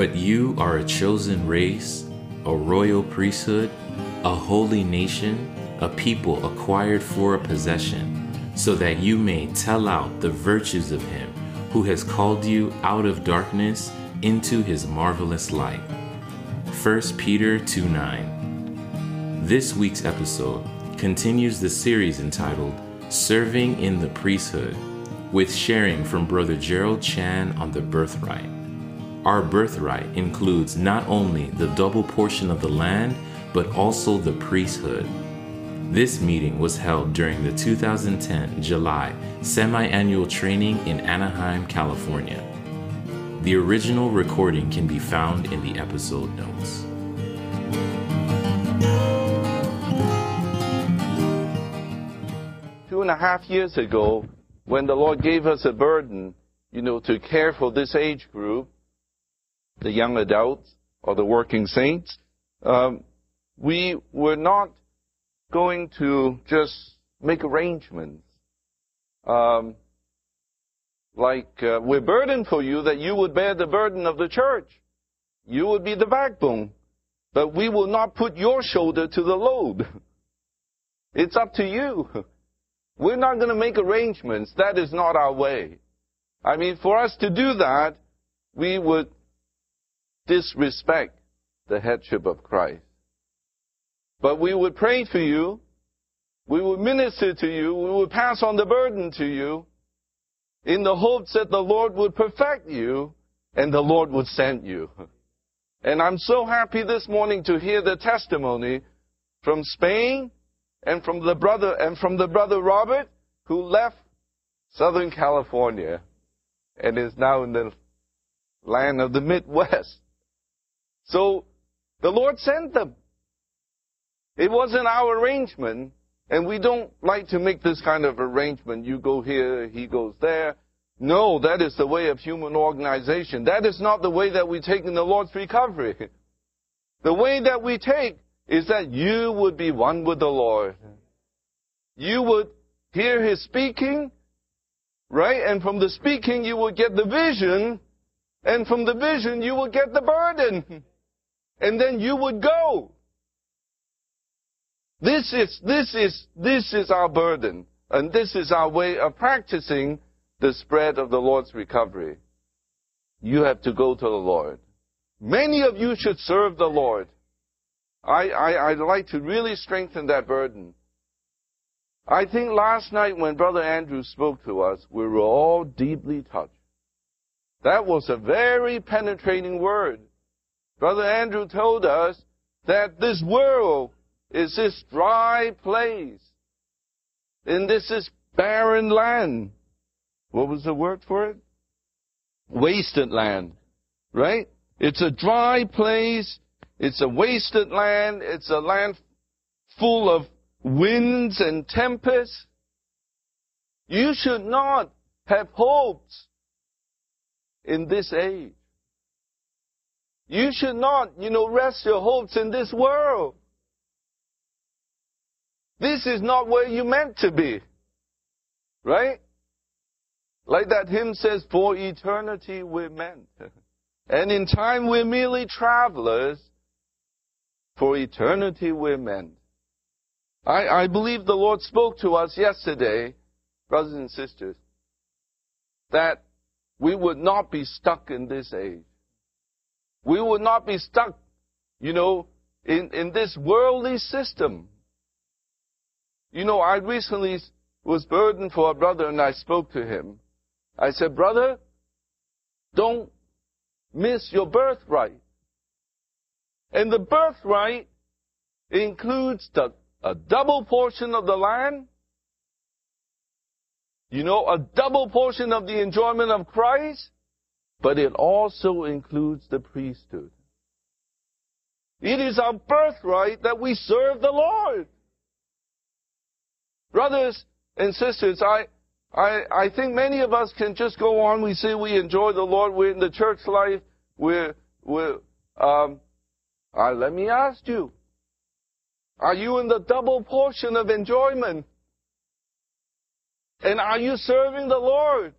But you are a chosen race, a royal priesthood, a holy nation, a people acquired for a possession, so that you may tell out the virtues of him who has called you out of darkness into his marvelous light. 1 Peter 2 9. This week's episode continues the series entitled Serving in the Priesthood, with sharing from Brother Gerald Chan on the birthright. Our birthright includes not only the double portion of the land, but also the priesthood. This meeting was held during the 2010 July semi annual training in Anaheim, California. The original recording can be found in the episode notes. Two and a half years ago, when the Lord gave us a burden, you know, to care for this age group, the young adults or the working saints, um, we were not going to just make arrangements. Um, like, uh, we're burdened for you that you would bear the burden of the church. You would be the backbone. But we will not put your shoulder to the load. It's up to you. We're not going to make arrangements. That is not our way. I mean, for us to do that, we would disrespect the headship of Christ. But we would pray for you. We would minister to you. We would pass on the burden to you in the hopes that the Lord would perfect you and the Lord would send you. And I'm so happy this morning to hear the testimony from Spain and from the brother and from the brother Robert who left Southern California and is now in the land of the Midwest. So the Lord sent them. It wasn't our arrangement, and we don't like to make this kind of arrangement. You go here, he goes there. No, that is the way of human organization. That is not the way that we take in the Lord's recovery. The way that we take is that you would be one with the Lord. You would hear His speaking, right? And from the speaking you would get the vision, and from the vision you will get the burden. And then you would go. This is, this is, this is our burden. And this is our way of practicing the spread of the Lord's recovery. You have to go to the Lord. Many of you should serve the Lord. I, I, I'd like to really strengthen that burden. I think last night when Brother Andrew spoke to us, we were all deeply touched. That was a very penetrating word. Brother Andrew told us that this world is this dry place. And this is barren land. What was the word for it? Wasted land. Right? It's a dry place. It's a wasted land. It's a land full of winds and tempests. You should not have hopes in this age. You should not, you know, rest your hopes in this world. This is not where you meant to be. Right? Like that hymn says, for eternity we're meant. And in time we're merely travelers. For eternity we're meant. I, I believe the Lord spoke to us yesterday, brothers and sisters, that we would not be stuck in this age. We would not be stuck, you know, in, in this worldly system. You know, I recently was burdened for a brother and I spoke to him. I said, brother, don't miss your birthright. And the birthright includes the, a double portion of the land, you know, a double portion of the enjoyment of Christ, but it also includes the priesthood. It is our birthright that we serve the Lord. Brothers and sisters, I, I, I think many of us can just go on. We say we enjoy the Lord. We're in the church life. We're, we're, um, uh, let me ask you. Are you in the double portion of enjoyment? And are you serving the Lord?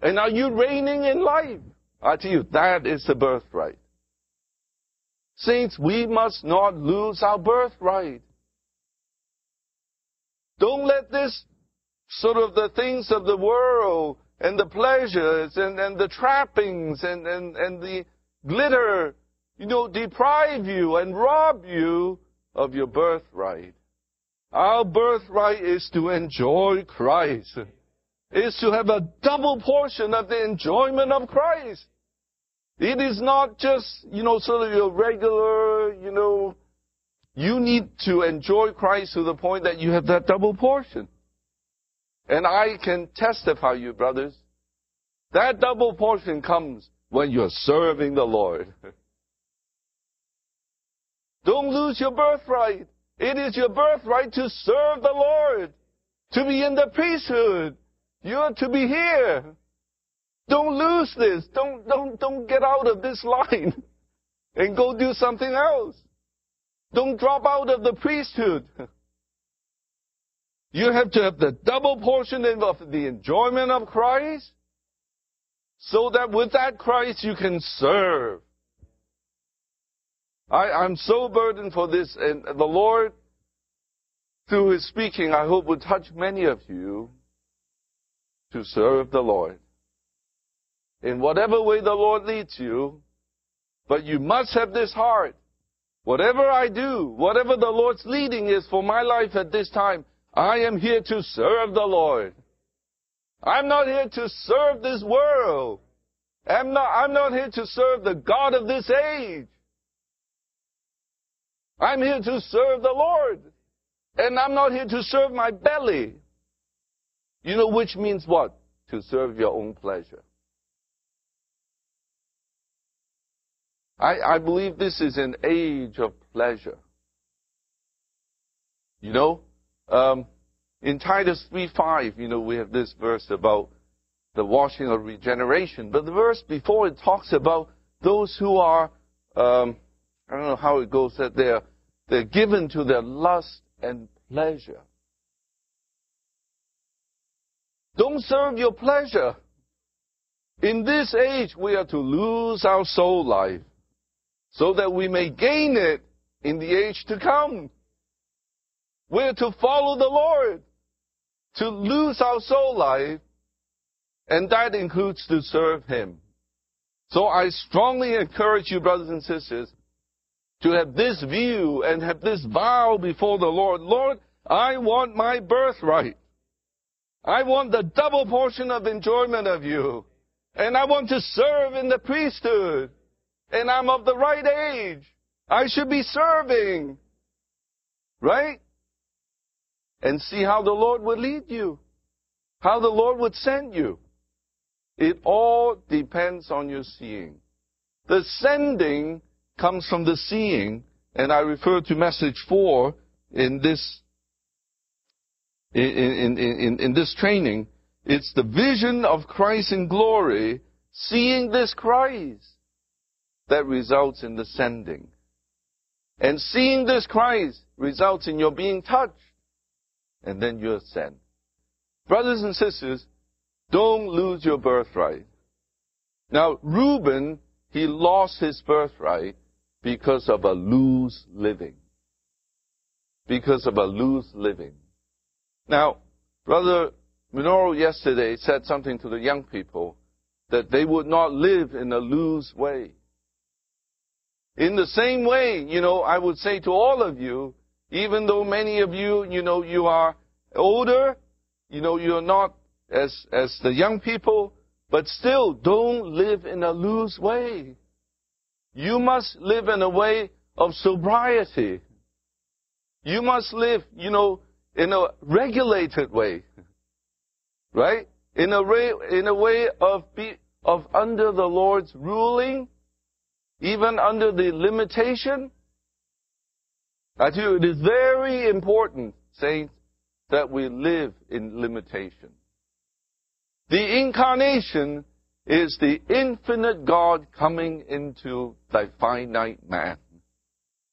And are you reigning in life? I tell you, that is the birthright. Saints, we must not lose our birthright. Don't let this sort of the things of the world and the pleasures and, and the trappings and, and, and the glitter, you know, deprive you and rob you of your birthright. Our birthright is to enjoy Christ. Is to have a double portion of the enjoyment of Christ. It is not just, you know, sort of your regular, you know, you need to enjoy Christ to the point that you have that double portion. And I can testify you, brothers, that double portion comes when you're serving the Lord. Don't lose your birthright. It is your birthright to serve the Lord, to be in the priesthood. You're to be here. Don't lose this. Don't, don't, don't get out of this line and go do something else. Don't drop out of the priesthood. You have to have the double portion of the enjoyment of Christ so that with that Christ you can serve. I, I'm so burdened for this and the Lord through His speaking I hope will touch many of you to serve the Lord in whatever way the Lord leads you, but you must have this heart. Whatever I do, whatever the Lord's leading is for my life at this time, I am here to serve the Lord. I'm not here to serve this world. I'm not, I'm not here to serve the God of this age. I'm here to serve the Lord. And I'm not here to serve my belly. You know, which means what? To serve your own pleasure. I, I believe this is an age of pleasure. You know, um, in Titus 3:5, you know, we have this verse about the washing of regeneration, but the verse before it talks about those who are, um, I don't know how it goes, that they're they're given to their lust and pleasure. Don't serve your pleasure. In this age, we are to lose our soul life so that we may gain it in the age to come. We're to follow the Lord, to lose our soul life, and that includes to serve Him. So I strongly encourage you, brothers and sisters, to have this view and have this vow before the Lord. Lord, I want my birthright. I want the double portion of enjoyment of you. And I want to serve in the priesthood and I'm of the right age. I should be serving. Right? And see how the Lord would lead you. How the Lord would send you. It all depends on your seeing. The sending comes from the seeing, and I refer to message four in this in, in, in, in, this training. It's the vision of Christ in glory, seeing this Christ that results in the sending. And seeing this Christ results in your being touched. And then you're sent. Brothers and sisters, don't lose your birthright. Now, Reuben, he lost his birthright because of a loose living. Because of a loose living. Now, Brother Minoru yesterday said something to the young people that they would not live in a loose way. In the same way, you know, I would say to all of you, even though many of you, you know, you are older, you know, you're not as, as the young people, but still don't live in a loose way. You must live in a way of sobriety. You must live, you know, in a regulated way. Right? In a way, in a way of be, of under the Lord's ruling even under the limitation. I tell you, it is very important, saints, that we live in limitation. The incarnation is the infinite God coming into thy finite man.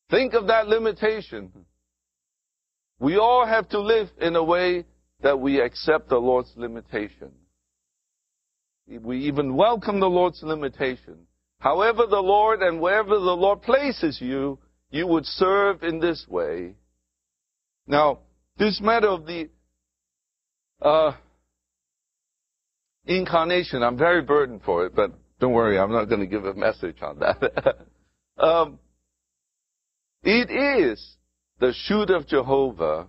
Think of that limitation. We all have to live in a way that we accept the Lord's limitation. We even welcome the Lord's limitation. However the Lord and wherever the Lord places you, you would serve in this way. Now, this matter of the uh, incarnation, I'm very burdened for it, but don't worry, I'm not going to give a message on that. um, it is the shoot of Jehovah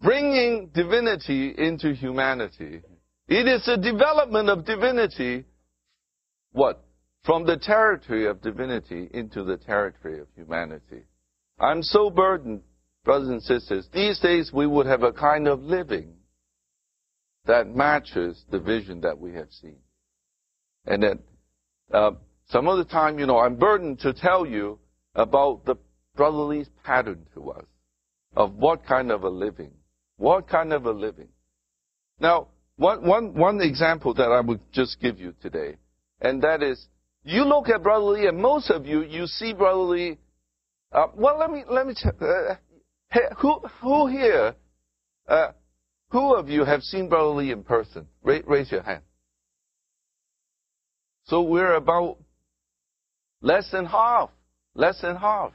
bringing divinity into humanity. It is a development of divinity. What? From the territory of divinity into the territory of humanity. I'm so burdened, brothers and sisters. These days we would have a kind of living that matches the vision that we have seen. And then, uh, some of the time, you know, I'm burdened to tell you about the Brother Lee pattern to us of what kind of a living. What kind of a living? Now, one, one, one example that I would just give you today, and that is, you look at Brother Lee, and most of you, you see Brother Lee. Uh, well, let me let me. Uh, who who here, uh, who of you have seen Brother Lee in person? Raise, raise your hand. So we're about less than half. Less than half.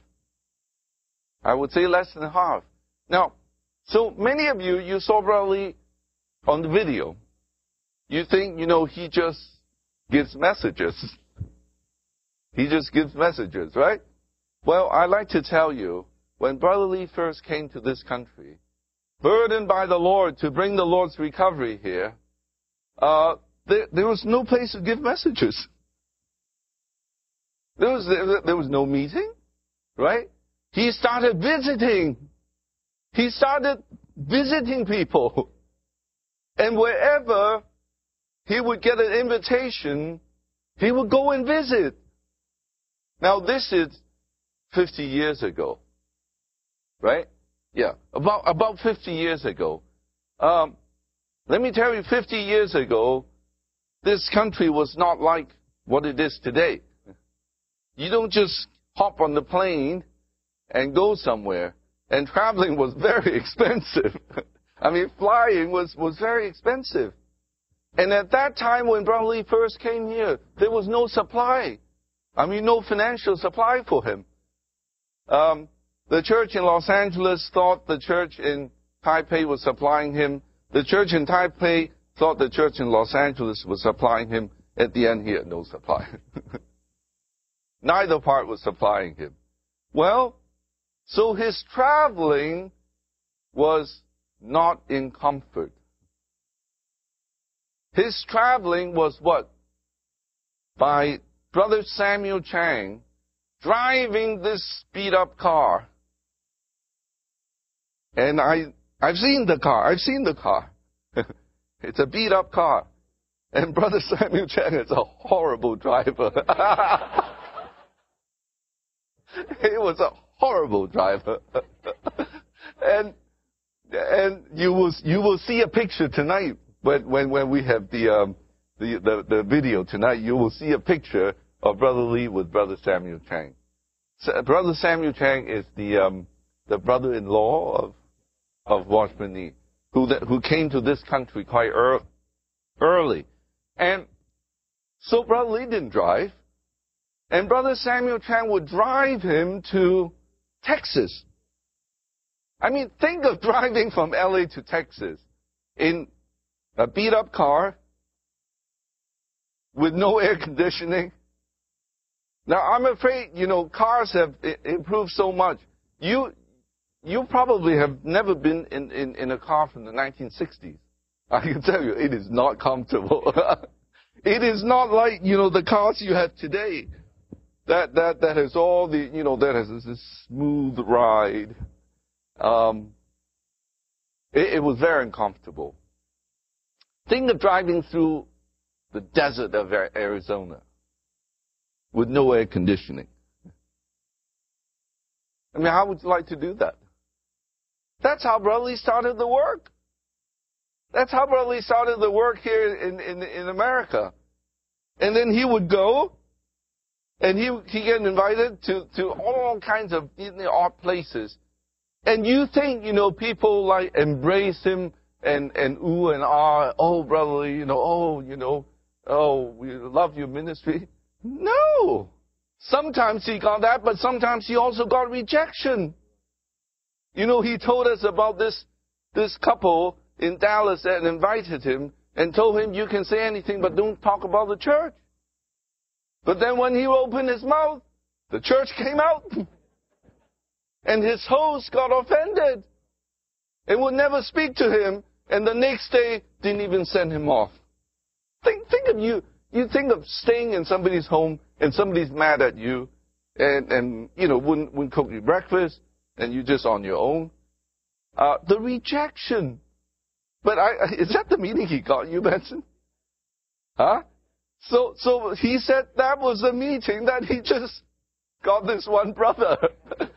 I would say less than half. Now, so many of you, you saw Brother Lee on the video. You think, you know, he just gives messages. he just gives messages, right? Well, I'd like to tell you, when Brother Lee first came to this country, burdened by the Lord to bring the Lord's recovery here, uh, there, there was no place to give messages. There was, there, there was no meeting, right? He started visiting. He started visiting people. And wherever he would get an invitation, he would go and visit. Now this is 50 years ago. Right? Yeah. About, about 50 years ago. Um, let me tell you, 50 years ago, this country was not like what it is today. You don't just hop on the plane and go somewhere. And traveling was very expensive. I mean, flying was, was very expensive. And at that time when Brother Lee first came here, there was no supply. I mean, no financial supply for him. Um, the church in Los Angeles thought the church in Taipei was supplying him. The church in Taipei thought the church in Los Angeles was supplying him. At the end, he had no supply. Neither part was supplying him. Well, so his traveling was not in comfort. His traveling was what? By Brother Samuel Chang driving this speed up car. And I, I've seen the car. I've seen the car. it's a beat up car. And Brother Samuel Chang is a horrible driver. he was a horrible driver. and and you will you will see a picture tonight when when, when we have the, um, the, the the video tonight. You will see a picture of Brother Lee with Brother Samuel Chang. So, brother Samuel Chang is the um, the brother-in-law of of Watchman Nee, who that, who came to this country quite early, and so Brother Lee didn't drive. And Brother Samuel Chang would drive him to Texas. I mean, think of driving from LA to Texas in a beat up car with no air conditioning. Now, I'm afraid, you know, cars have improved so much. You, you probably have never been in, in, in a car from the 1960s. I can tell you, it is not comfortable. it is not like, you know, the cars you have today that that that has all the you know that has this smooth ride. Um, it, it was very uncomfortable. Think of driving through the desert of Arizona with no air conditioning. I mean, how would you like to do that? That's how Lee started the work. That's how Lee started the work here in, in, in America. And then he would go and he, he get invited to, to all kinds of know, odd places. And you think, you know, people like embrace him and, and ooh and ah, oh, brother, you know, oh, you know, oh, we love your ministry. No. Sometimes he got that, but sometimes he also got rejection. You know, he told us about this, this couple in Dallas that invited him and told him, you can say anything, but don't talk about the church. But then when he opened his mouth, the church came out. and his host got offended and would never speak to him. And the next day didn't even send him off. Think, think of you. You think of staying in somebody's home and somebody's mad at you and, and you know, wouldn't, wouldn't cook you breakfast and you're just on your own. Uh, the rejection. But I, is that the meaning he got you, Benson? Huh? So, so he said that was the meeting that he just got this one brother.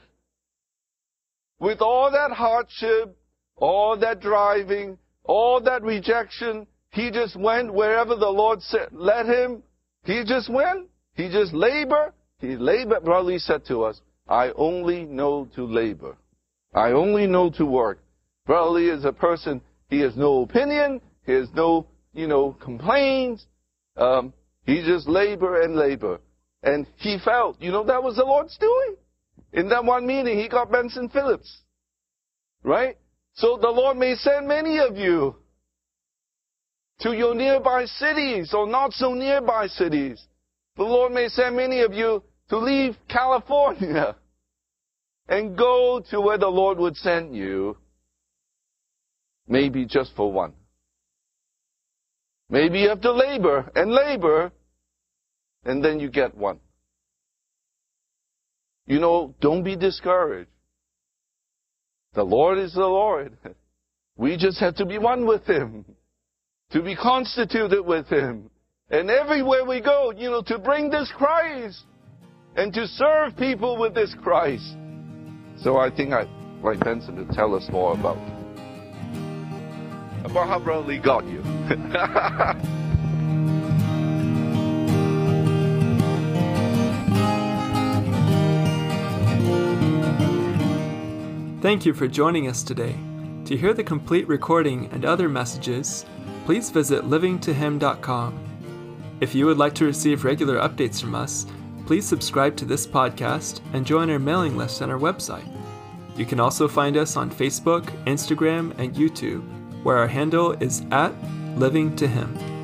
With all that hardship, all that driving, all that rejection, he just went wherever the Lord said, let him. He just went. He just labor. He labor. Brother Lee said to us, I only know to labor. I only know to work. Brother Lee is a person, he has no opinion, he has no, you know, complaints. Um, he just labor and labor. And he felt, you know, that was the Lord's doing. In that one meeting, he got Benson Phillips. Right? So the Lord may send many of you to your nearby cities or not so nearby cities. The Lord may send many of you to leave California and go to where the Lord would send you, maybe just for one. Maybe you have to labor and labor, and then you get one. You know, don't be discouraged. The Lord is the Lord. We just have to be one with Him, to be constituted with Him. And everywhere we go, you know, to bring this Christ and to serve people with this Christ. So I think I'd like Benson to tell us more about, Lee got you. Thank you for joining us today. To hear the complete recording and other messages, please visit livingtohim.com. If you would like to receive regular updates from us, please subscribe to this podcast and join our mailing list on our website. You can also find us on Facebook, Instagram, and YouTube, where our handle is at Living to Him.